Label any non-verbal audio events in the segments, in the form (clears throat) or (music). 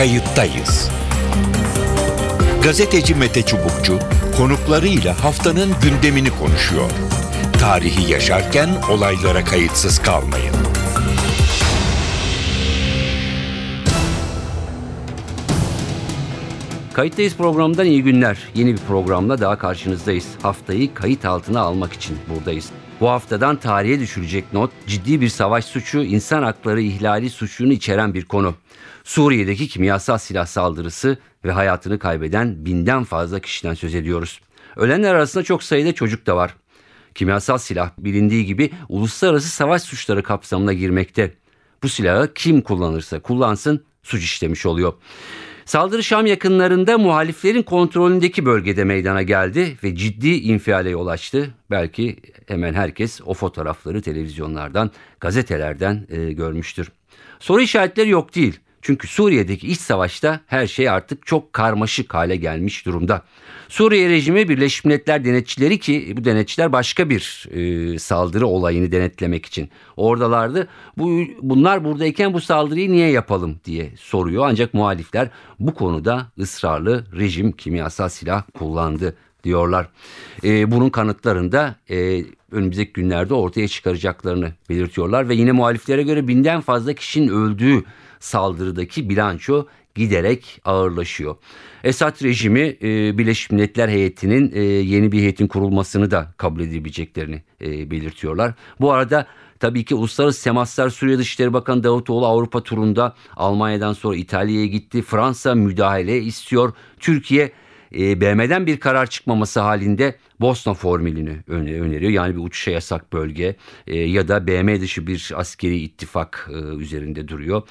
kayıttayız. Gazeteci Mete Çubukçu konuklarıyla haftanın gündemini konuşuyor. Tarihi yaşarken olaylara kayıtsız kalmayın. Kayıttayız programından iyi günler. Yeni bir programla daha karşınızdayız. Haftayı kayıt altına almak için buradayız. Bu haftadan tarihe düşürecek not ciddi bir savaş suçu, insan hakları ihlali suçunu içeren bir konu. Suriye'deki kimyasal silah saldırısı ve hayatını kaybeden binden fazla kişiden söz ediyoruz. Ölenler arasında çok sayıda çocuk da var. Kimyasal silah bilindiği gibi uluslararası savaş suçları kapsamına girmekte. Bu silahı kim kullanırsa kullansın suç işlemiş oluyor. Saldırı Şam yakınlarında muhaliflerin kontrolündeki bölgede meydana geldi ve ciddi infiale yol açtı. Belki hemen herkes o fotoğrafları televizyonlardan, gazetelerden e, görmüştür. Soru işaretleri yok değil. Çünkü Suriye'deki iç savaşta her şey artık çok karmaşık hale gelmiş durumda. Suriye rejimi Birleşmiş Milletler denetçileri ki bu denetçiler başka bir e, saldırı olayını denetlemek için oradalardı. Bu bunlar buradayken bu saldırıyı niye yapalım diye soruyor. Ancak muhalifler bu konuda ısrarlı rejim kimyasal silah kullandı diyorlar. E, bunun kanıtlarında e, önümüzdeki günlerde ortaya çıkaracaklarını belirtiyorlar ve yine muhaliflere göre binden fazla kişinin öldüğü saldırıdaki bilanço giderek ağırlaşıyor. Esad rejimi e, Birleşmiş Milletler heyetinin e, yeni bir heyetin kurulmasını da kabul edebileceklerini e, belirtiyorlar. Bu arada tabii ki uluslararası temaslar Suriye Dışişleri Bakanı Davutoğlu Avrupa turunda Almanya'dan sonra İtalya'ya gitti. Fransa müdahale istiyor. Türkiye e, BM'den bir karar çıkmaması halinde Bosna formülünü öneriyor. Yani bir uçuşa yasak bölge e, ya da BM dışı bir askeri ittifak e, üzerinde duruyor.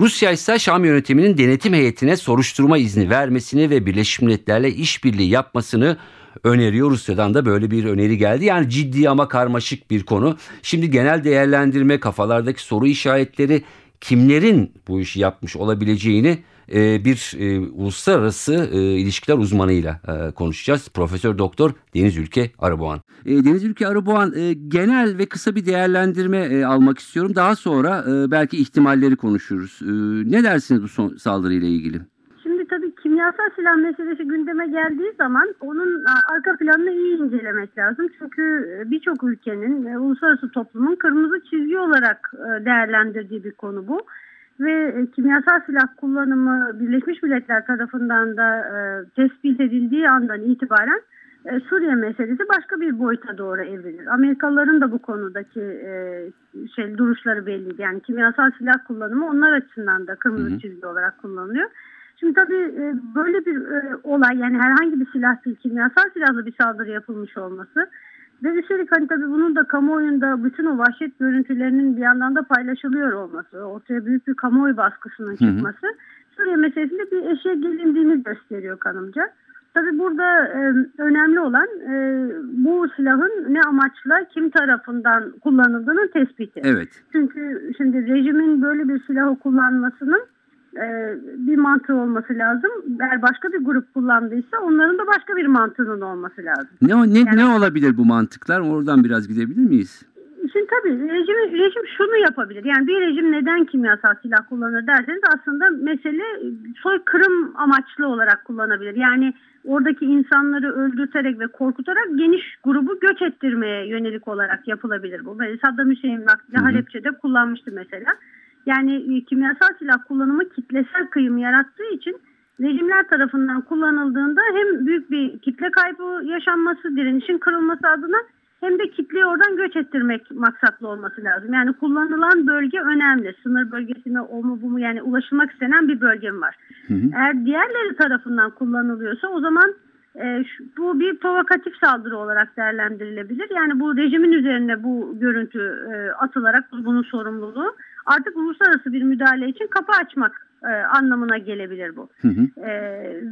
Rusya ise Şam yönetiminin denetim heyetine soruşturma izni vermesini ve Birleşmiş Milletler'le işbirliği yapmasını öneriyor. Rusya'dan da böyle bir öneri geldi. Yani ciddi ama karmaşık bir konu. Şimdi genel değerlendirme, kafalardaki soru işaretleri kimlerin bu işi yapmış olabileceğini e, bir e, uluslararası e, ilişkiler uzmanıyla konuşacağız. Profesör Doktor Deniz Ülke Arıboğan. Deniz Ülke Arıboğan genel ve kısa bir değerlendirme almak istiyorum. Daha sonra belki ihtimalleri konuşuruz. Ne dersiniz bu son saldırıyla ilgili? Şimdi tabii kimyasal silah meselesi gündeme geldiği zaman onun arka planını iyi incelemek lazım. Çünkü birçok ülkenin, uluslararası toplumun kırmızı çizgi olarak değerlendirdiği bir konu bu ve e, kimyasal silah kullanımı Birleşmiş Milletler tarafından da e, tespit edildiği andan itibaren e, Suriye meselesi başka bir boyuta doğru evrilir. Amerikalıların da bu konudaki e, şey duruşları belliydi. Yani kimyasal silah kullanımı onlar açısından da kırmızı çizgi olarak kullanılıyor. Şimdi tabii e, böyle bir e, olay yani herhangi bir silah değil kimyasal silahlı bir saldırı yapılmış olması ve üstelik hani tabii bunun da kamuoyunda bütün o vahşet görüntülerinin bir yandan da paylaşılıyor olması, ortaya büyük bir kamuoyu baskısının çıkması Suriye meselesinde bir eşeğe gelindiğini gösteriyor kanımca. Tabii burada e, önemli olan e, bu silahın ne amaçla kim tarafından kullanıldığının tespiti. Evet. Çünkü şimdi rejimin böyle bir silahı kullanmasının e, bir mantığı olması lazım. Eğer başka bir grup kullandıysa onların da başka bir mantığının olması lazım. Ne ne yani, ne olabilir bu mantıklar? Oradan biraz gidebilir miyiz? Şimdi tabii rejim, rejim şunu yapabilir. Yani bir rejim neden kimyasal silah kullanır derseniz aslında mesele soykırım amaçlı olarak kullanabilir. Yani oradaki insanları öldürterek ve korkutarak geniş grubu göç ettirmeye yönelik olarak yapılabilir bu. Böyle Saddam Hüseyin vakti Halepçe'de kullanmıştı mesela. Yani e, kimyasal silah kullanımı kitlesel kıyım yarattığı için rejimler tarafından kullanıldığında hem büyük bir kitle kaybı yaşanması, direnişin kırılması adına hem de kitleyi oradan göç ettirmek maksatlı olması lazım. Yani kullanılan bölge önemli. Sınır bölgesi mi o mu bu mu yani ulaşılmak istenen bir bölge mi var. Hı hı. Eğer diğerleri tarafından kullanılıyorsa o zaman e, şu, bu bir provokatif saldırı olarak değerlendirilebilir. Yani bu rejimin üzerine bu görüntü e, atılarak bunun sorumluluğu artık uluslararası bir müdahale için kapı açmak e, anlamına gelebilir bu. Hı hı. E,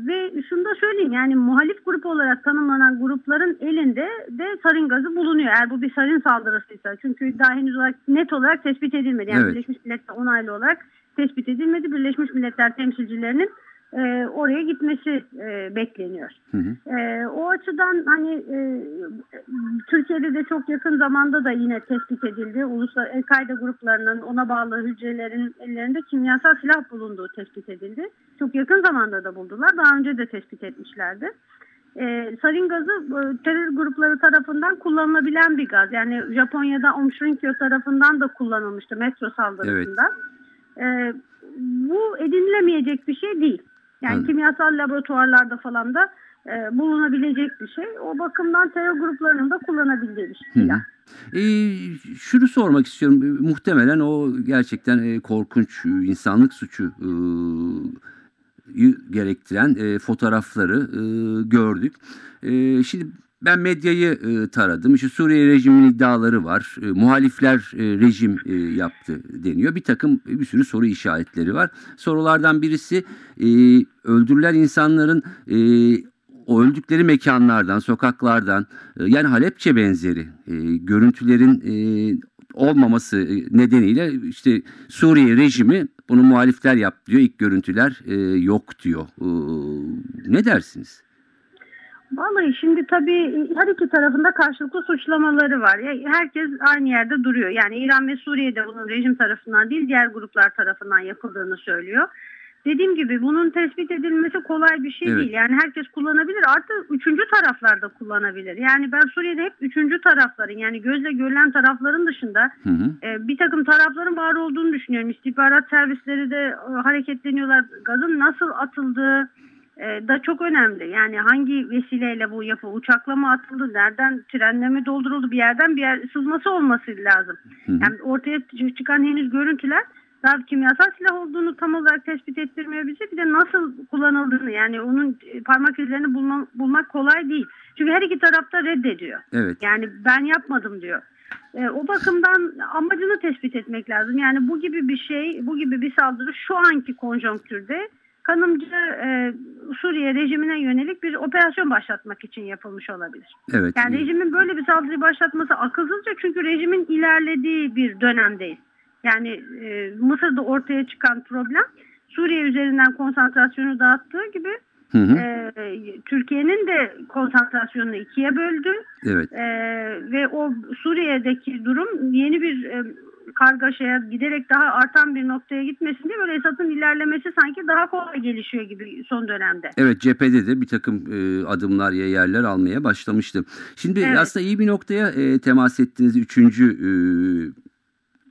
ve şunu da söyleyeyim yani muhalif grup olarak tanımlanan grupların elinde de sarin gazı bulunuyor. Eğer bu bir sarin saldırısıysa. Çünkü daha henüz olarak net olarak tespit edilmedi. Yani evet. Birleşmiş Milletler onaylı olarak tespit edilmedi. Birleşmiş Milletler temsilcilerinin e, oraya gitmesi e, bekleniyor. Hı hı. E, o açıdan hani e, Türkiye'de de çok yakın zamanda da yine tespit edildi. Ulusal El-Kaide gruplarının ona bağlı hücrelerin ellerinde kimyasal silah bulunduğu tespit edildi. Çok yakın zamanda da buldular. Daha önce de tespit etmişlerdi. E, sarin gazı e, terör grupları tarafından kullanılabilen bir gaz. Yani Japonya'da Omshrinkyo tarafından da kullanılmıştı metro saldırısında. E, bu edinilemeyecek bir şey değil. Yani Anladım. kimyasal laboratuvarlarda falan da e, bulunabilecek bir şey. O bakımdan terör gruplarının da kullanabildiği bir Hı hı. silah. E, şunu sormak istiyorum. E, Muhtemelen o gerçekten e, korkunç e, insanlık suçu e, gerektiren e, fotoğrafları e, gördük. E, şimdi ben medyayı e, taradım. İşte Suriye rejiminin iddiaları var. E, muhalifler e, rejim e, yaptı deniyor. Bir takım bir sürü soru işaretleri var. Sorulardan birisi e, öldürülen insanların e, o öldükleri mekanlardan, sokaklardan e, yani Halepçe benzeri e, görüntülerin e, olmaması e, nedeniyle işte Suriye rejimi bunu muhalifler yaptı diyor. İlk görüntüler e, yok diyor. E, ne dersiniz? Vallahi şimdi tabii her iki tarafında karşılıklı suçlamaları var. Ya Herkes aynı yerde duruyor. Yani İran ve Suriye'de bunun rejim tarafından değil diğer gruplar tarafından yapıldığını söylüyor. Dediğim gibi bunun tespit edilmesi kolay bir şey Evet. değil. Yani herkes kullanabilir. Artı üçüncü taraflar da kullanabilir. Yani ben Suriye'de hep üçüncü tarafların yani gözle görülen tarafların dışında Hı hı. e, bir takım tarafların var olduğunu düşünüyorum. İstihbarat servisleri de e, hareketleniyorlar. Gazın nasıl atıldığı e, da çok önemli. Yani hangi vesileyle bu yapı uçakla mı atıldı, nereden trenle mi dolduruldu bir yerden bir yer sızması olması lazım. Yani ortaya çı- çıkan henüz görüntüler daha kimyasal silah olduğunu tam olarak tespit ettirmiyor bize. Bir de nasıl kullanıldığını yani onun e, parmak izlerini bulma, bulmak kolay değil. Çünkü her iki tarafta reddediyor. Evet. Yani ben yapmadım diyor. E, o bakımdan amacını tespit etmek lazım. Yani bu gibi bir şey, bu gibi bir saldırı şu anki konjonktürde kanımcı e, Suriye rejimine yönelik bir operasyon başlatmak için yapılmış olabilir. Evet. Yani e, rejimin böyle bir saldırı başlatması akılsızca çünkü rejimin ilerlediği bir dönemdeyiz. Yani e, Mısır'da ortaya çıkan problem Suriye üzerinden konsantrasyonu dağıttığı gibi Hı hı. e, Türkiye'nin de konsantrasyonunu ikiye böldü. Evet. Ee, ve o Suriye'deki durum yeni bir e, kargaşaya giderek daha artan bir noktaya gitmesin diye böyle Esad'ın ilerlemesi sanki daha kolay gelişiyor gibi son dönemde. Evet cephede de bir takım e, adımlar ya yerler almaya başlamıştı. Şimdi Evet. aslında iyi bir noktaya e, temas ettiğiniz üçüncü e,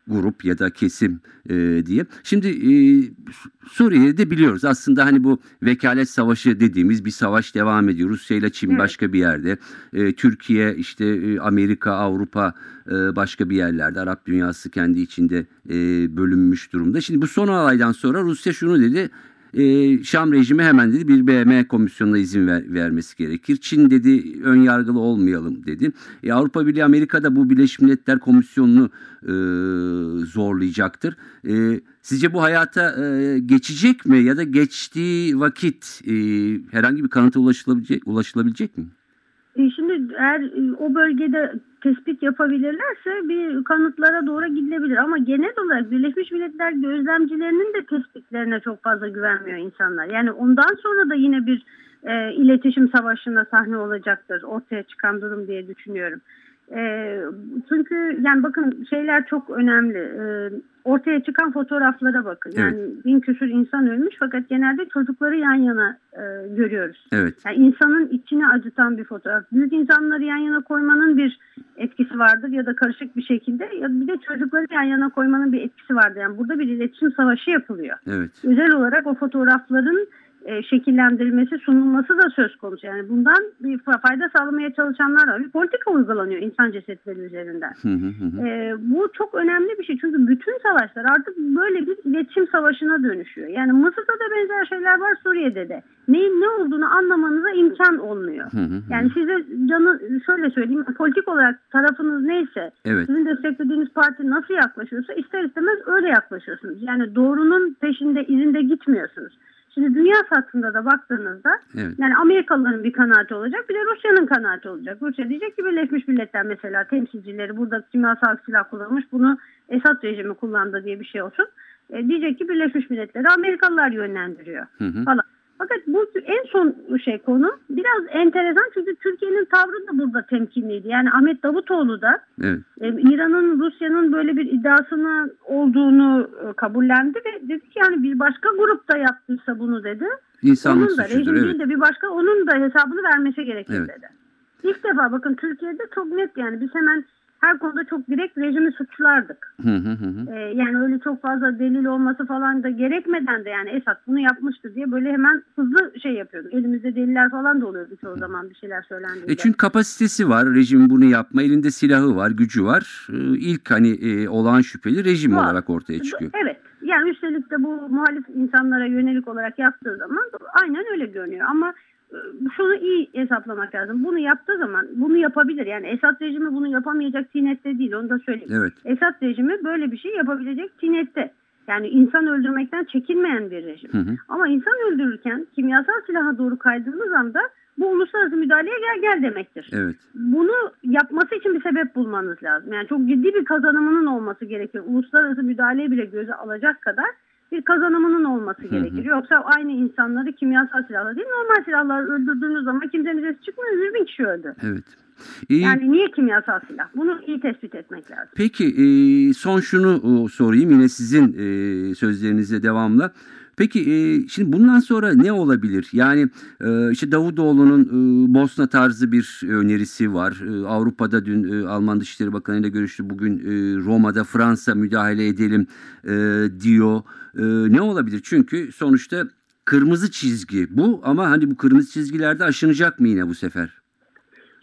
grup ya da kesim e, diye. Şimdi e, Su- Suriye'de biliyoruz aslında hani bu vekalet savaşı dediğimiz bir savaş devam ediyor. Rusya ile Çin Evet. başka bir yerde. E, Türkiye işte e, Amerika, Avrupa e, başka bir yerlerde. Arap dünyası kendi içinde e, bölünmüş durumda. Şimdi bu son olaydan sonra Rusya şunu dedi. E, Şam rejimi hemen dedi bir BM komisyonuna izin ver- vermesi gerekir. Çin dedi ön yargılı olmayalım dedi. E, Avrupa Birliği Amerika'da bu Birleşmiş Milletler Komisyonu'nu e, zorlayacaktır. E, sizce bu hayata e, geçecek mi ya da geçtiği vakit e, herhangi bir kanıta ulaşılabilecek, ulaşılabilecek mi? E, Şimdi eğer e, o bölgede tespit yapabilirlerse bir kanıtlara doğru gidilebilir. Ama genel olarak Birleşmiş Milletler gözlemcilerinin de tespitlerine çok fazla güvenmiyor insanlar. Yani ondan sonra da yine bir e, iletişim savaşına sahne olacaktır ortaya çıkan durum diye düşünüyorum. E, çünkü yani bakın şeyler çok önemli. E, ortaya çıkan fotoğraflara bakın. Yani bin küsur insan ölmüş fakat genelde çocukları yan yana e, görüyoruz. Evet. Yani insanın içini acıtan bir fotoğraf. Büyük insanları yan yana koymanın bir etkisi vardır ya da karışık bir şekilde ya bir de çocukları yan yana koymanın bir etkisi vardır. Yani burada bir iletişim savaşı yapılıyor. Evet. Özel olarak o fotoğrafların e, şekillendirilmesi, sunulması da söz konusu. Yani bundan bir fa- fayda sağlamaya çalışanlar var. Bir politika uygulanıyor insan cesetleri üzerinden. Hı hı hı. Ee, bu çok önemli bir şey çünkü bütün savaşlar artık böyle bir iletişim savaşına dönüşüyor. Yani Mısır'da da benzer şeyler var Suriye'de de. Neyin ne olduğunu anlamanıza imkan olmuyor. Hı hı hı. Yani size canı şöyle söyleyeyim politik olarak tarafınız neyse Evet. sizin desteklediğiniz parti nasıl yaklaşıyorsa ister istemez öyle yaklaşıyorsunuz. Yani doğrunun peşinde izinde gitmiyorsunuz. Şimdi dünya sattığında da baktığınızda Evet. yani Amerikalıların bir kanaati olacak bir de Rusya'nın kanaati olacak. Rusya diyecek ki Birleşmiş Milletler mesela temsilcileri burada kimyasal silah kullanmış bunu Esad rejimi kullandı diye bir şey olsun. E, diyecek ki Birleşmiş Milletler'i Amerikalılar yönlendiriyor Hı hı. falan. Fakat bu en son şey konu biraz enteresan çünkü Türkiye'nin tavrı da burada temkinliydi. Yani Ahmet Davutoğlu da Evet. e, İran'ın Rusya'nın böyle bir iddiasını olduğunu e, kabullendi ve dedi ki yani bir başka grupta yaptıysa bunu dedi. İnsanlık onun da suçudur. Evet. de bir başka onun da hesabını vermesi gerekir Evet. dedi. İlk defa bakın Türkiye'de çok net yani biz hemen her konuda çok direkt rejimi suçlardık. Hı hı hı hı. Ee, yani öyle çok fazla delil olması falan da gerekmeden de yani Esat bunu yapmıştı diye böyle hemen hızlı şey yapıyorduk. Elimizde deliller falan da oluyordu çoğu zaman bir şeyler söylendiğinde. E çünkü kapasitesi var. Rejim bunu yapma. Elinde silahı var, gücü var. Ee, İlk hani e, olağan şüpheli rejim Var. olarak ortaya çıkıyor. Evet. Yani üstelik de bu muhalif insanlara yönelik olarak yaptığı zaman aynen öyle görünüyor. Ama şunu iyi hesaplamak lazım. Bunu yaptığı zaman bunu yapabilir. Yani Esad rejimi bunu yapamayacak tinette değil. Onu da söyleyeyim. Evet. Esad rejimi böyle bir şey yapabilecek tinette. Yani insan öldürmekten çekinmeyen bir rejim. Hı hı. Ama insan öldürürken kimyasal silaha doğru kaydığınız anda bu uluslararası müdahaleye gel gel demektir. Evet. Bunu yapması için bir sebep bulmanız lazım. Yani çok ciddi bir kazanımının olması gerekiyor. Uluslararası müdahaleyi bile göze alacak kadar bir kazanımının olması gerekir. Yoksa aynı insanları kimyasal silahla değil normal silahlar öldürdüğünüz zaman kimsenin sesi çıkmıyor. 100 bin kişi öldü. Evet. Ee, Yani niye kimyasal silah? Bunu iyi tespit etmek lazım. Peki e, son şunu e, sorayım yine sizin e, sözlerinize devamla. Peki e, şimdi bundan sonra ne olabilir? Yani e, işte Davutoğlu'nun e, Bosna tarzı bir önerisi var. E, Avrupa'da dün e, Alman Dışişleri Bakanı ile görüştü. Bugün e, Roma'da Fransa müdahale edelim e, diyor. E, ne olabilir? Çünkü sonuçta kırmızı çizgi bu ama hani bu kırmızı çizgilerde aşınacak mı yine bu sefer?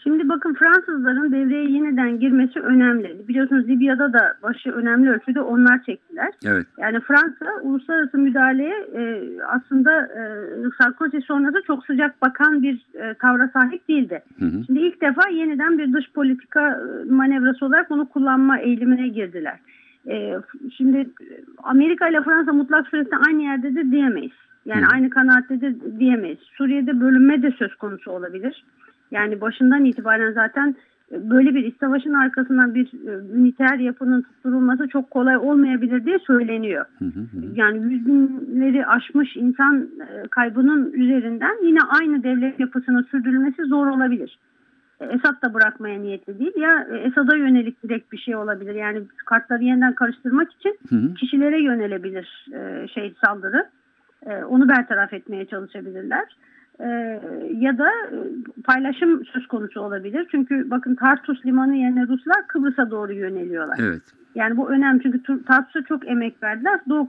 Şimdi bakın Fransızların devreye yeniden girmesi önemli. Biliyorsunuz Libya'da da başı önemli ölçüde onlar çektiler. Evet. Yani Fransa uluslararası müdahaleye e, aslında e, Sarkozy sonrası çok sıcak bakan bir e, tavra sahip değildi. Hı hı. Şimdi ilk defa yeniden bir dış politika manevrası olarak bunu kullanma eğilimine girdiler. E, şimdi Amerika ile Fransa mutlak surette aynı yerde de diyemeyiz. Yani Hı. aynı kanaatte de diyemeyiz. Suriye'de bölünme de söz konusu olabilir. Yani başından itibaren zaten e, böyle bir iç savaşın arkasından bir e, üniter yapının tutturulması çok kolay olmayabilir diye söyleniyor. Hı hı hı. Yani yüz binleri aşmış insan e, kaybının üzerinden yine aynı devlet yapısının sürdürülmesi zor olabilir. Esad da bırakmaya niyetli değil ya Esad'a yönelik direkt bir şey olabilir. Yani kartları yeniden karıştırmak için Hı hı. kişilere yönelebilir şey saldırı. Onu bertaraf etmeye çalışabilirler. E, ya da e, paylaşım söz konusu olabilir. Çünkü bakın Tartus limanı yerine Ruslar Kıbrıs'a doğru yöneliyorlar. Evet. Yani bu önemli çünkü Tarsus'a çok emek verdiler. Doğu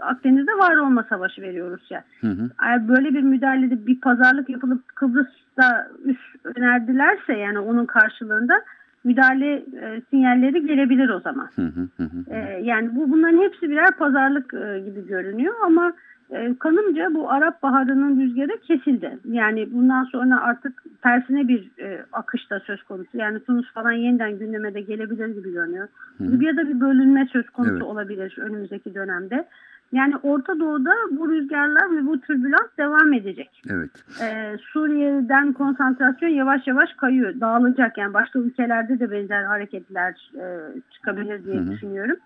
Akdeniz'de var olma savaşı veriyor Rusya. Hı hı. Eğer böyle bir müdahalede bir pazarlık yapılıp Kıbrıs'ta üst önerdilerse yani onun karşılığında müdahale e, sinyalleri gelebilir o zaman. Hı hı hı hı. E, yani bu bunların hepsi birer pazarlık e, gibi görünüyor ama e, kanımca bu Arap Baharı'nın rüzgarı kesildi. Yani bundan sonra artık tersine bir e, akış da söz konusu. Yani Tunus falan yeniden gündeme de gelebilir gibi görünüyor. Libya'da bir bölünme söz konusu Evet. olabilir önümüzdeki dönemde. Yani Orta Doğu'da bu rüzgarlar ve bu türbülans devam edecek. Evet. Ee, Suriye'den konsantrasyon yavaş yavaş kayıyor, dağılacak. Yani başka ülkelerde de benzer hareketler e, çıkabilir diye Hı hı. düşünüyorum.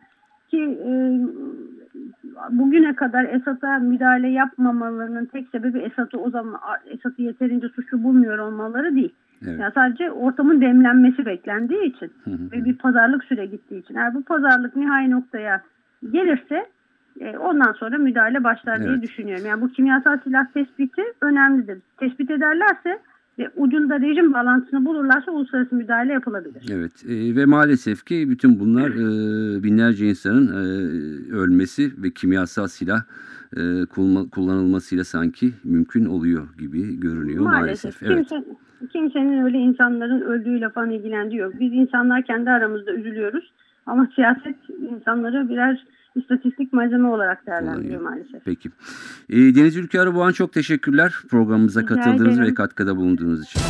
Ki e, bugüne kadar Esad'a müdahale yapmamalarının tek sebebi Esad'ı o zaman Esad'ı yeterince suçlu bulmuyor olmaları değil. Evet. Yani sadece ortamın demlenmesi beklendiği için Hı hı. ve bir pazarlık süre gittiği için. Eğer bu pazarlık nihai noktaya gelirse e, ondan sonra müdahale başlar diye Evet. düşünüyorum. Yani bu kimyasal silah tespiti önemlidir. Tespit ederlerse ucunda rejim bağlantısını bulurlarsa uluslararası müdahale yapılabilir. Evet e, ve maalesef ki bütün bunlar e, binlerce insanın e, ölmesi ve kimyasal silah e, kullanılmasıyla sanki mümkün oluyor gibi görünüyor maalesef. Evet. Kimse, kimsenin öyle insanların öldüğüyle falan ilgilendiği yok. Biz insanlar kendi aramızda üzülüyoruz. Ama siyaset insanları birer istatistik malzeme olarak değerlendiriyor maalesef. Peki. E, Deniz Ülke Arıboğan çok teşekkürler programımıza Rica katıldığınız ederim. ve katkıda bulunduğunuz için.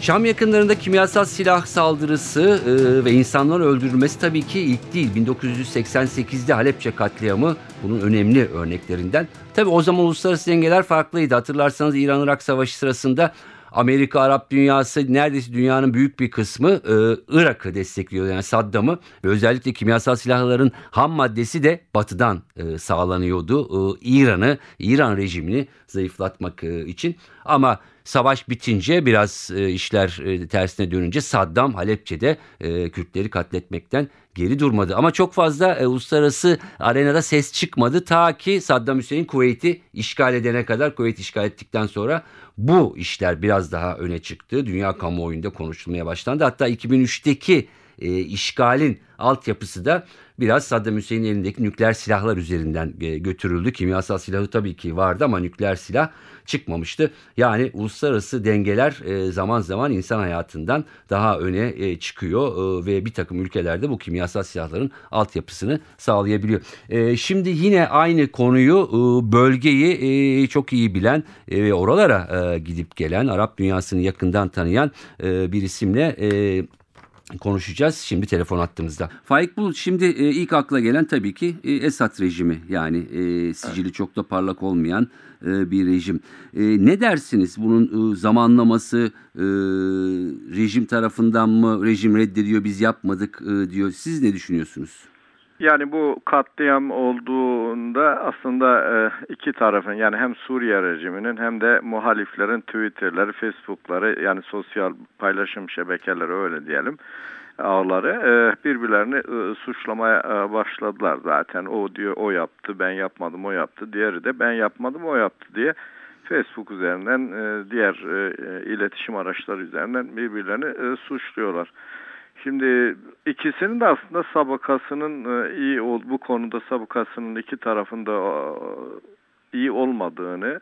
Şam yakınlarında kimyasal silah saldırısı e, ve insanların öldürülmesi tabii ki ilk değil. 1988'de Halepçe katliamı bunun önemli örneklerinden. Tabii o zaman uluslararası dengeler farklıydı. Hatırlarsanız İran-Irak Savaşı sırasında Amerika, Arap dünyası neredeyse dünyanın büyük bir kısmı e, Irak'ı destekliyor. Yani Saddam'ı ve özellikle kimyasal silahların ham maddesi de batıdan e, sağlanıyordu. E, İran'ı, İran rejimini zayıflatmak e, için. Ama savaş bitince biraz e, işler e, tersine dönünce Saddam Halepçe'de e, Kürtleri katletmekten geri durmadı. Ama çok fazla uluslararası arenada ses çıkmadı ta ki Saddam Hüseyin Kuveyt'i işgal edene kadar Kuveyt işgal ettikten sonra bu işler biraz daha öne çıktı. Dünya kamuoyunda konuşulmaya başlandı. Hatta 2003'teki e, işgalin altyapısı da biraz Saddam Hüseyin'in elindeki nükleer silahlar üzerinden e, götürüldü. Kimyasal silahı tabii ki vardı ama nükleer silah çıkmamıştı. Yani uluslararası dengeler e, zaman zaman insan hayatından daha öne e, çıkıyor e, ve bir takım ülkelerde bu kimyasal silahların altyapısını sağlayabiliyor. E, şimdi yine aynı konuyu e, bölgeyi e, çok iyi bilen e, ve oralara e, gidip gelen Arap dünyasını yakından tanıyan e, bir isimle e, konuşacağız şimdi telefon attığımızda. Faik Bulut şimdi e, ilk akla gelen tabii ki e, Esad rejimi yani e, sicili çok da parlak olmayan e, bir rejim. E, ne dersiniz bunun e, zamanlaması e, rejim tarafından mı rejim reddediyor biz yapmadık e, diyor siz ne düşünüyorsunuz? Yani bu katliam olduğunda aslında e, iki tarafın yani hem Suriye rejiminin hem de muhaliflerin Twitter'ları, Facebook'ları yani sosyal paylaşım şebekeleri öyle diyelim ağları e, birbirlerini e, suçlamaya başladılar zaten. O diyor o yaptı, ben yapmadım o yaptı. Diğeri de ben yapmadım o yaptı diye Facebook üzerinden diğer iletişim araçları üzerinden birbirlerini suçluyorlar. Şimdi ikisinin de aslında sabıkasının e, iyi ol bu konuda sabıkasının iki tarafında e, iyi olmadığını,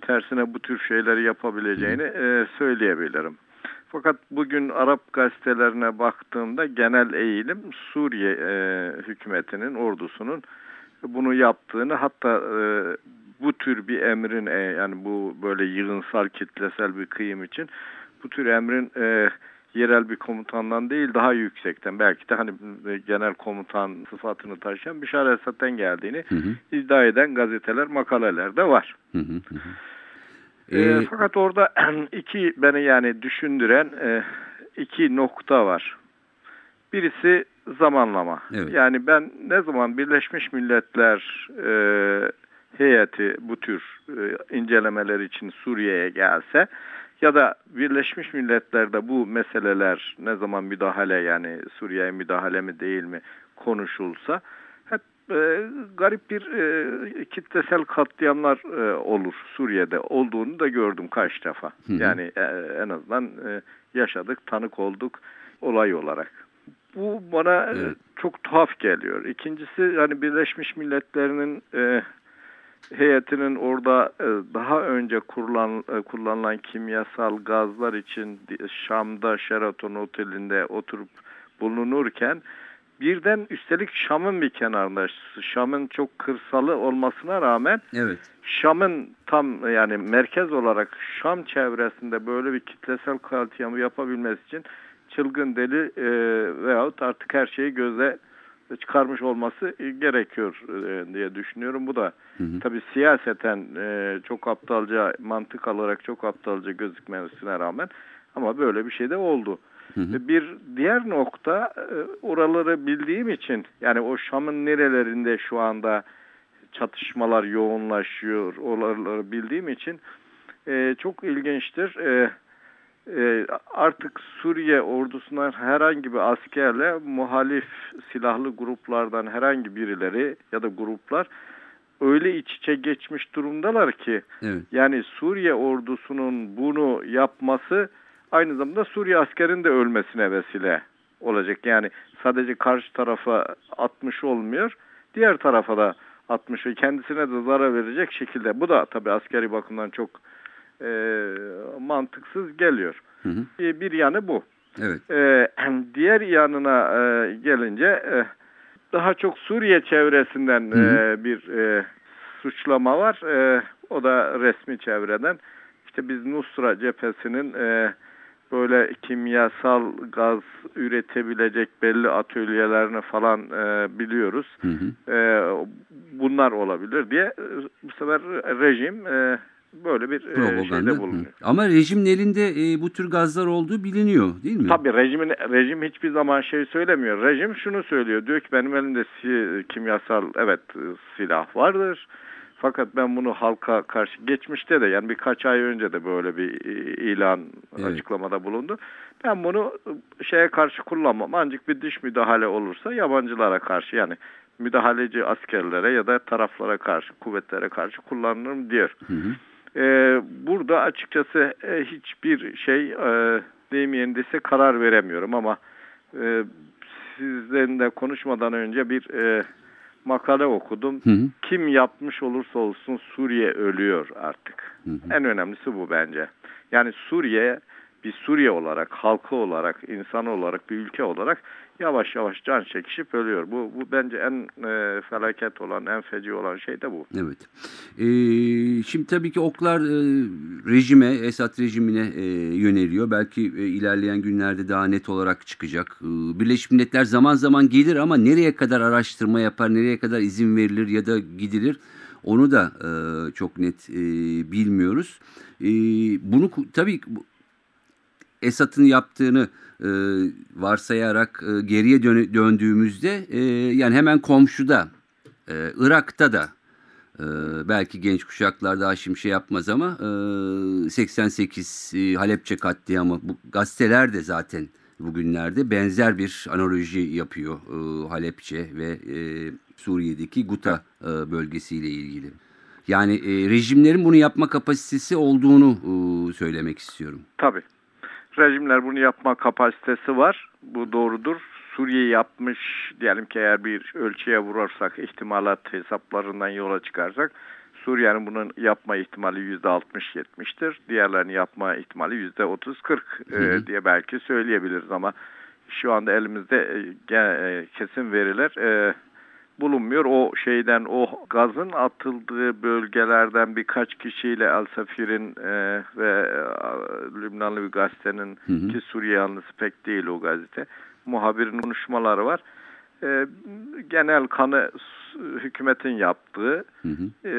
tersine bu tür şeyleri yapabileceğini e, söyleyebilirim. Fakat bugün Arap gazetelerine baktığımda genel eğilim Suriye hükümetinin, ordusunun bunu yaptığını hatta bu tür bir emrin yani bu böyle yığınsal kitlesel bir kıyım için bu tür emrin yerel bir komutandan değil daha yüksekten belki de hani genel komutan sıfatını taşıyan Bişar Esad'dan geldiğini hı hı. iddia eden gazeteler makaleler de var. Hı hı hı. Ee, ee, fakat orada (clears throat) iki beni yani düşündüren e, iki nokta var. Birisi zamanlama. Evet. Yani ben ne zaman Birleşmiş Milletler e, heyeti bu tür e, incelemeler için Suriye'ye gelse ya da Birleşmiş Milletler'de bu meseleler ne zaman müdahale yani Suriye'ye müdahale mi değil mi konuşulsa hep e, garip bir e, kitlesel katliamlar e, olur Suriye'de olduğunu da gördüm kaç defa. Hı hı. Yani e, en azından e, yaşadık, tanık olduk olay olarak. Bu bana evet. çok tuhaf geliyor. İkincisi hani Birleşmiş Milletler'in e, heyetinin orada e, daha önce kullan, e, kullanılan kimyasal gazlar için Şam'da Sheraton Oteli'nde oturup bulunurken birden üstelik Şam'ın bir kenarında Şam'ın çok kırsalı olmasına rağmen evet. Şam'ın tam yani merkez olarak Şam çevresinde böyle bir kitlesel katliamı yapabilmesi için çılgın deli e, veyahut artık her şeyi gözle çıkarmış olması e, gerekiyor e, diye düşünüyorum. Bu da hı hı. tabii siyaseten e, çok aptalca, mantık alarak çok aptalca gözükmesine rağmen ama böyle bir şey de oldu. Hı hı. Bir diğer nokta oraları bildiğim için yani o Şam'ın nerelerinde şu anda çatışmalar yoğunlaşıyor oraları bildiğim için çok ilginçtir. E, artık Suriye ordusundan herhangi bir askerle muhalif silahlı gruplardan herhangi birileri ya da gruplar öyle iç içe geçmiş durumdalar ki evet. yani Suriye ordusunun bunu yapması aynı zamanda Suriye askerin de ölmesine vesile olacak. Yani sadece karşı tarafa atmış olmuyor, diğer tarafa da atmış ve kendisine de zarar verecek şekilde. Bu da tabii askeri bakımdan çok e, mantıksız geliyor. Hı hı. E, bir yanı bu. Evet. E, diğer yanına e, gelince e, daha çok Suriye çevresinden hı hı. E, bir e, suçlama var. E, o da resmi çevreden. İşte biz Nusra cephesinin e, böyle kimyasal gaz üretebilecek belli atölyelerini falan e, biliyoruz. Hı hı. E, bunlar olabilir diye bu sefer rejim e, böyle bir e, Propaganda. şeyde Hı. bulunuyor. Ama rejimin elinde e, bu tür gazlar olduğu biliniyor değil mi? Tabii rejimin rejim hiçbir zaman şey söylemiyor. Rejim şunu söylüyor. Diyor ki benim elimde si- kimyasal evet e, silah vardır. Fakat ben bunu halka karşı geçmişte de yani birkaç ay önce de böyle bir e, ilan Evet. açıklamada bulundu. Ben bunu şeye karşı kullanmam. Ancak bir dış müdahale olursa yabancılara karşı yani müdahaleci askerlere ya da taraflara karşı, kuvvetlere karşı kullanırım diyor. Hı hı. Ee, burada açıkçası e, hiçbir şey e, deyim yerindeyse karar veremiyorum ama e, sizden de konuşmadan önce bir e, makale okudum. Hı hı. Kim yapmış olursa olsun Suriye ölüyor artık. Hı hı. En önemlisi bu bence. Yani Suriye bir Suriye olarak, halkı olarak, insan olarak, bir ülke olarak yavaş yavaş can çekişip ölüyor. Bu, bu bence en e, felaket olan, en feci olan şey de bu. Evet. Ee, şimdi tabii ki oklar e, rejime, Esad rejimine e, yöneliyor. Belki e, ilerleyen günlerde daha net olarak çıkacak. Ee, Birleşmiş Milletler zaman zaman gelir ama nereye kadar araştırma yapar, nereye kadar izin verilir ya da gidilir onu da e, çok net e, bilmiyoruz. E, bunu tabii Esad'ın yaptığını e, varsayarak e, geriye dönü- döndüğümüzde e, yani hemen komşuda e, Irak'ta da e, belki genç kuşaklar daha şimdi şey yapmaz ama e, 88 e, Halepçe katliamı bu gazeteler de zaten bugünlerde benzer bir analoji yapıyor e, Halepçe ve e, Suriye'deki Guta e, bölgesiyle ilgili. Yani e, rejimlerin bunu yapma kapasitesi olduğunu e, söylemek istiyorum. Tabii. Rejimler bunu yapma kapasitesi var. Bu doğrudur. Suriye yapmış diyelim ki eğer bir ölçüye vurursak ihtimalat hesaplarından yola çıkarsak Suriye'nin bunun yapma ihtimali %60-70'tir. Diğerlerini yapma ihtimali %30-40 Hı hı. e, diye belki söyleyebiliriz ama şu anda elimizde e, e, kesin veriler e, bulunmuyor. O şeyden o gazın atıldığı bölgelerden birkaç kişiyle El Safir'in e, ve e, Lübnanlı bir gazetenin Hı hı. ki Suriye yanlısı pek değil o gazete. Muhabirin konuşmaları var. E, genel kanı hükümetin yaptığı Hı hı. e,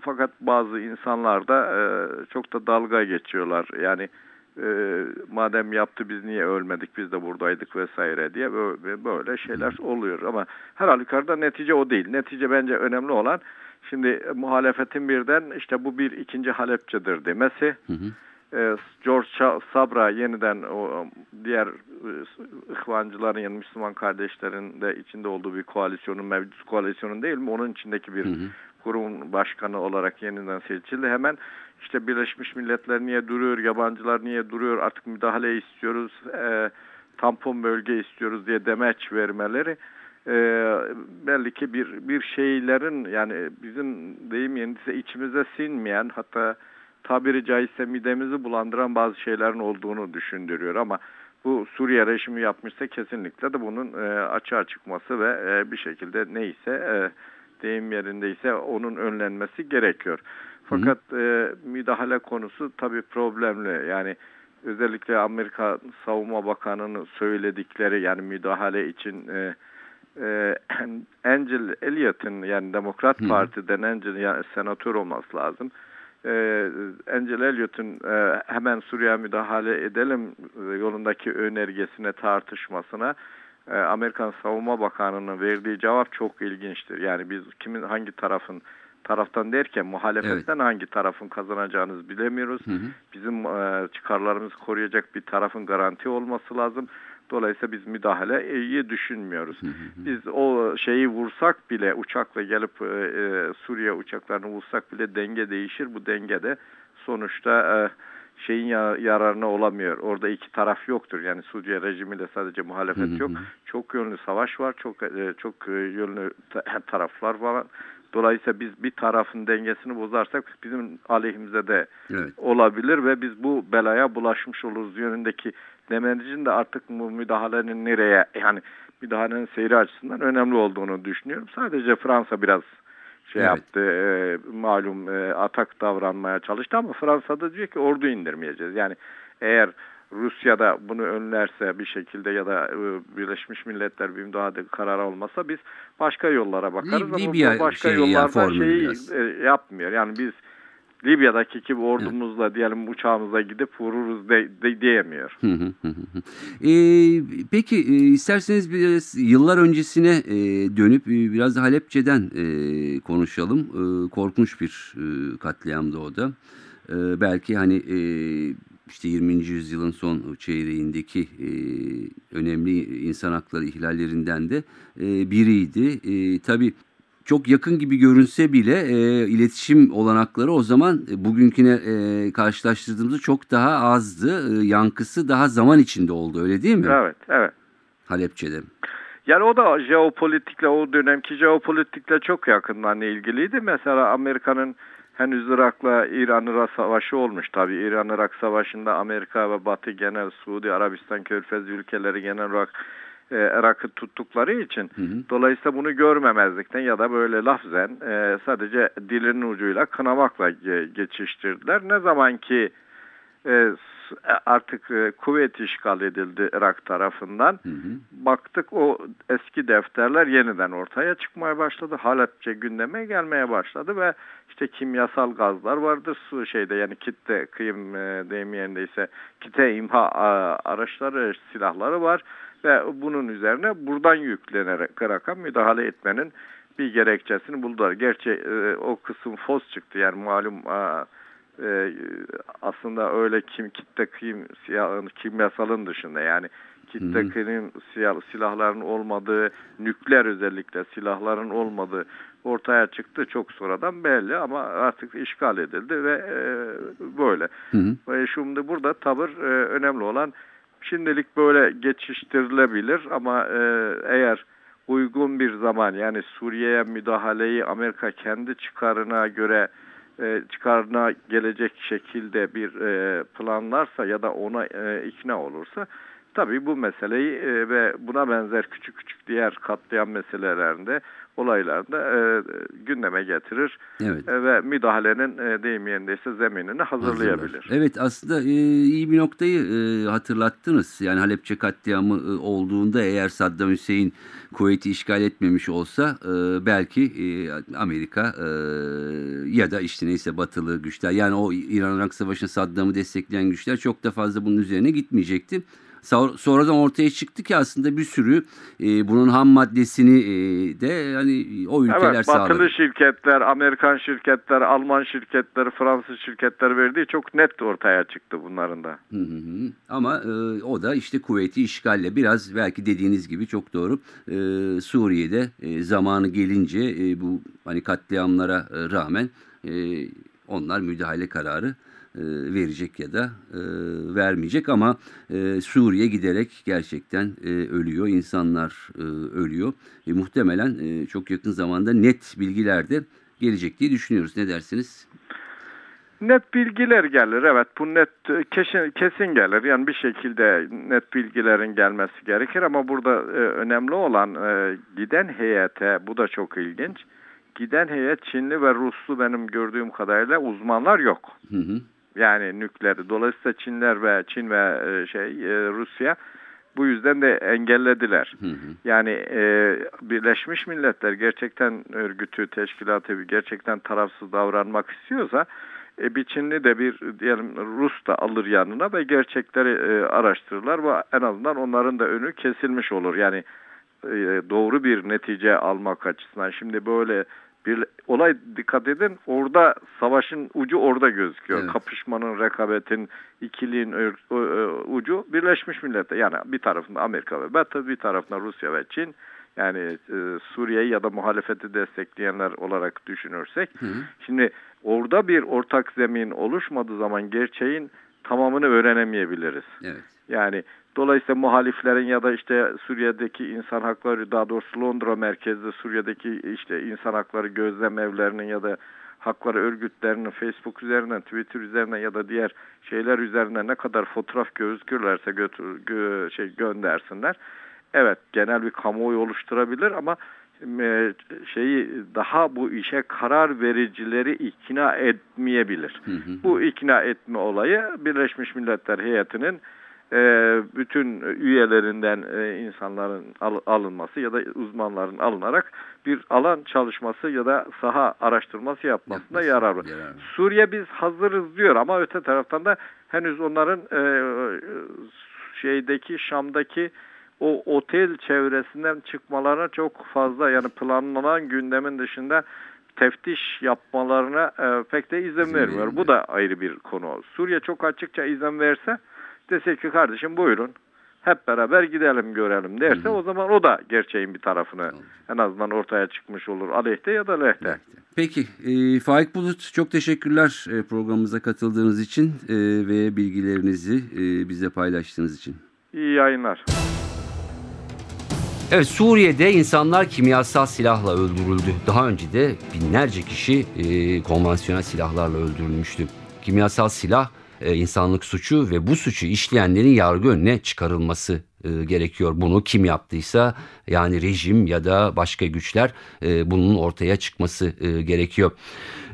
fakat bazı insanlar da e, çok da dalga geçiyorlar. Yani e, madem yaptı biz niye ölmedik biz de buradaydık vesaire diye böyle, böyle şeyler oluyor. Ama her halükarda netice o değil. Netice bence önemli olan şimdi muhalefetin birden işte bu bir ikinci Halepçedir demesi. Hı hı. E, George Sabra yeniden o diğer e, ihvancıların yani Müslüman kardeşlerin de içinde olduğu bir koalisyonun mevcut koalisyonun değil mi? Onun içindeki bir Hı hı. kurum başkanı olarak yeniden seçildi. Hemen işte Birleşmiş Milletler niye duruyor, yabancılar niye duruyor, artık müdahale istiyoruz, e, tampon bölge istiyoruz diye demeç vermeleri e, belli ki bir bir şeylerin yani bizim deyim yerindeyse içimize sinmeyen hatta tabiri caizse midemizi bulandıran bazı şeylerin olduğunu düşündürüyor ama bu Suriye rejimi yapmışsa kesinlikle de bunun e, açığa çıkması ve e, bir şekilde neyse e, deyim yerindeyse onun önlenmesi gerekiyor. Fakat e, müdahale konusu tabii problemli. Yani özellikle Amerika Savunma Bakanı'nın söyledikleri yani müdahale için e, e, (clears throat) Angel Elliott'ın yani Demokrat Hı hı. Parti'den Angel yani senatör olması lazım. E, Angel Elliott'un e, hemen Suriye müdahale edelim yolundaki önergesine tartışmasına e, Amerikan Savunma Bakanı'nın verdiği cevap çok ilginçtir. Yani biz kimin hangi tarafın taraftan derken muhalefetten hangi tarafın kazanacağını bilemiyoruz. Hı hı. Bizim e, çıkarlarımızı koruyacak bir tarafın garanti olması lazım. Dolayısıyla biz müdahaleyi düşünmüyoruz. Hı hı. Biz o şeyi vursak bile uçakla gelip e, e, Suriye uçaklarını vursak bile denge değişir. Bu dengede sonuçta e, şeyin ya- yararına olamıyor. Orada iki taraf yoktur. Yani Suriye rejimiyle sadece muhalefet Hı hı yok. Çok yönlü savaş var. Çok e, çok e, yönlü ta- taraflar var. Dolayısıyla biz bir tarafın dengesini bozarsak bizim aleyhimize de Evet. olabilir ve biz bu belaya bulaşmış oluruz yönündeki demencin de artık bu müdahalenin nereye yani müdahalenin seyri açısından önemli olduğunu düşünüyorum. Sadece Fransa biraz şey Evet. yaptı e, malum e, atak davranmaya çalıştı ama Fransa da diyor ki ordu indirmeyeceğiz. Yani eğer Rusya da bunu önlerse bir şekilde ya da e, Birleşmiş Milletler bir müdahale kararı olmasa biz başka yollara bakarız Lib- ama Libya bu başka yani yollardan formülü şeyi biraz. e, yapmıyor. Yani biz Libya'daki gibi ordumuzla diyelim uçağımızla gidip vururuz de, de- diyemiyor. Hı hı hı hı. Ee, peki e, isterseniz biraz yıllar öncesine e, dönüp e, biraz da Halepçe'den e, konuşalım. E, korkunç bir e, katliamdı o da. E, belki hani e, işte 20. yüzyılın son çeyreğindeki e, önemli insan hakları ihlallerinden de e, biriydi. E, tabii çok yakın gibi görünse bile e, iletişim olanakları o zaman e, bugünküne e, karşılaştırdığımızda çok daha azdı. E, yankısı daha zaman içinde oldu öyle değil mi? Evet, evet. Halepçe'de. Yani o da jeopolitikle o dönemki jeopolitikle çok yakından ilgiliydi. Mesela Amerika'nın henüz Irak'la İran-Irak savaşı olmuş tabii. İran-Irak savaşında Amerika ve Batı genel Suudi Arabistan Körfez ülkeleri genel olarak e, Irak'ı tuttukları için Hı hı. dolayısıyla bunu görmemezlikten ya da böyle lafzen e, sadece dilinin ucuyla kınamakla ge- geçiştirdiler. Ne zaman ki e, artık e, kuvvet işgal edildi Irak tarafından Hı hı. baktık o eski defterler yeniden ortaya çıkmaya başladı. Halepçe gündeme gelmeye başladı ve işte kimyasal gazlar vardır su şeyde yani kitle kıyım e, deyim yerindeyse kitle imha araçları silahları var ve bunun üzerine buradan yüklenerek Irak'a müdahale etmenin bir gerekçesini buldular. Gerçi e, o kısım fos çıktı yani malum e, aslında öyle kim kitle kıyım siyah- kimyasalın dışında yani kitle kıyım siyah- silahların olmadığı nükleer özellikle silahların olmadığı ortaya çıktı çok sonradan belli ama artık işgal edildi ve e, böyle. Hı hı. Şimdi burada tavır e, önemli olan şimdilik böyle geçiştirilebilir ama e, eğer uygun bir zaman yani Suriye'ye müdahaleyi Amerika kendi çıkarına göre e, çıkarına gelecek şekilde bir e, planlarsa ya da ona e, ikna olursa tabii bu meseleyi e, ve buna benzer küçük küçük diğer katliam meselelerinde olaylarda e, gündeme getirir Evet. e, ve müdahalenin e, deyim yerindeyse zeminini hazırlayabilir. Hazırlar. Evet aslında e, iyi bir noktayı e, hatırlattınız. Yani Halepçe katliamı e, olduğunda eğer Saddam Hüseyin Kuveyt'i işgal etmemiş olsa e, belki e, Amerika e, ya da işte neyse batılı güçler yani o İran-Irak Savaşı'nda Saddam'ı destekleyen güçler çok da fazla bunun üzerine gitmeyecekti. Sonradan ortaya çıktı ki aslında bir sürü e, bunun ham maddesini e, de hani o ülkeler Evet, sağladı. batılı şirketler, Amerikan şirketler, Alman şirketler, Fransız şirketler verdiği çok net ortaya çıktı bunların da. Hı hı hı. Ama e, o da işte kuvveti işgalle biraz belki dediğiniz gibi çok doğru e, Suriye'de e, zamanı gelince e, bu hani katliamlara e, rağmen e, onlar müdahale kararı verecek ya da e, vermeyecek ama e, Suriye giderek gerçekten e, ölüyor insanlar e, ölüyor e, muhtemelen e, çok yakın zamanda net bilgiler de gelecek diye düşünüyoruz ne dersiniz? Net bilgiler gelir. Evet bu net kesin, kesin gelir. Yani bir şekilde net bilgilerin gelmesi gerekir ama burada e, önemli olan e, giden heyete bu da çok ilginç. Giden heyet Çinli ve Ruslu benim gördüğüm kadarıyla uzmanlar yok. Hı hı. Yani nükleer. Dolayısıyla Çinler ve Çin ve e, şey e, Rusya bu yüzden de engellediler. Hı hı. Yani e, Birleşmiş Milletler gerçekten örgütü, teşkilatı gerçekten tarafsız davranmak istiyorsa e, bir Çinli de bir diyelim Rus da alır yanına ve gerçekleri e, araştırırlar ve en azından onların da önü kesilmiş olur. Yani e, doğru bir netice almak açısından. Şimdi böyle bir olay dikkat edin orada savaşın ucu orada gözüküyor. Evet. Kapışmanın, rekabetin, ikiliğin ucu Birleşmiş Milletler. Yani bir tarafında Amerika ve Batı, bir tarafında Rusya ve Çin. Yani e, Suriye'yi ya da muhalefeti destekleyenler olarak düşünürsek. Hı hı. Şimdi orada bir ortak zemin oluşmadığı zaman gerçeğin tamamını öğrenemeyebiliriz. Evet. Yani dolayısıyla muhaliflerin ya da işte Suriye'deki insan hakları daha doğrusu Londra merkezli Suriye'deki işte insan hakları gözlem evlerinin ya da hakları örgütlerinin Facebook üzerinden, Twitter üzerinden ya da diğer şeyler üzerinden ne kadar fotoğraf gözükürlerse götür, gö- şey göndersinler. Evet genel bir kamuoyu oluşturabilir ama şeyi daha bu işe karar vericileri ikna etmeyebilir. Hı hı. Bu ikna etme olayı Birleşmiş Milletler heyetinin e, bütün üyelerinden e, insanların al- alınması ya da uzmanların alınarak bir alan çalışması ya da saha araştırması yapmasında Yapması, yarar var. Suriye biz hazırız diyor ama öte taraftan da henüz onların e, şeydeki Şam'daki o otel çevresinden çıkmalarına çok fazla yani planlanan gündemin dışında teftiş yapmalarına e, pek de izin, vermiyor. Bu da ayrı bir konu. Suriye çok açıkça izin verse desek ki kardeşim buyurun hep beraber gidelim görelim derse o zaman o da gerçeğin bir tarafını en azından ortaya çıkmış olur. Aleyhte ya da lehte. Peki, e, Faik Bulut çok teşekkürler e, programımıza katıldığınız için e, ve bilgilerinizi e, bizle paylaştığınız için. İyi yayınlar. Evet Suriye'de insanlar kimyasal silahla öldürüldü. Daha önce de binlerce kişi e, konvansiyonel silahlarla öldürülmüştü. Kimyasal silah e, insanlık suçu ve bu suçu işleyenlerin yargı önüne çıkarılması e, gerekiyor. Bunu kim yaptıysa yani rejim ya da başka güçler e, bunun ortaya çıkması e, gerekiyor.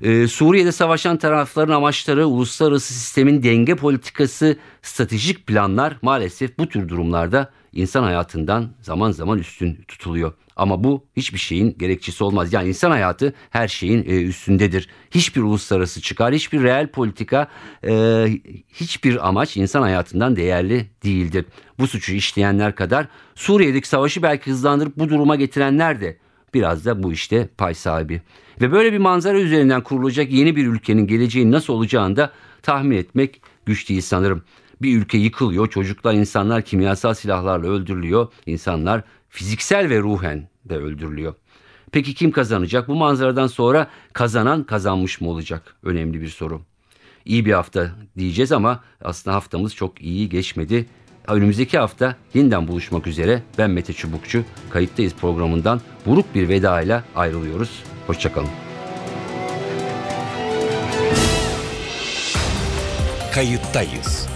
E, Suriye'de savaşan tarafların amaçları uluslararası sistemin denge politikası, stratejik planlar maalesef bu tür durumlarda insan hayatından zaman zaman üstün tutuluyor. Ama bu hiçbir şeyin gerekçesi olmaz. Yani insan hayatı her şeyin e, üstündedir. Hiçbir uluslararası çıkar, hiçbir reel politika, e, hiçbir amaç insan hayatından değerli değildir. Bu suçu işleyenler kadar Suriye'deki savaşı belki hızlandırıp bu duruma getirenler de biraz da bu işte pay sahibi. Ve böyle bir manzara üzerinden kurulacak yeni bir ülkenin geleceği nasıl olacağını da tahmin etmek güç değil sanırım. Bir ülke yıkılıyor, çocuklar, insanlar kimyasal silahlarla öldürülüyor, insanlar fiziksel ve ruhen de öldürülüyor. Peki kim kazanacak? Bu manzaradan sonra kazanan kazanmış mı olacak? Önemli bir soru. İyi bir hafta diyeceğiz ama aslında haftamız çok iyi geçmedi. Önümüzdeki hafta yeniden buluşmak üzere. Ben Mete Çubukçu. Kayıttayız programından buruk bir veda ile ayrılıyoruz. Hoşçakalın. Kayıttayız.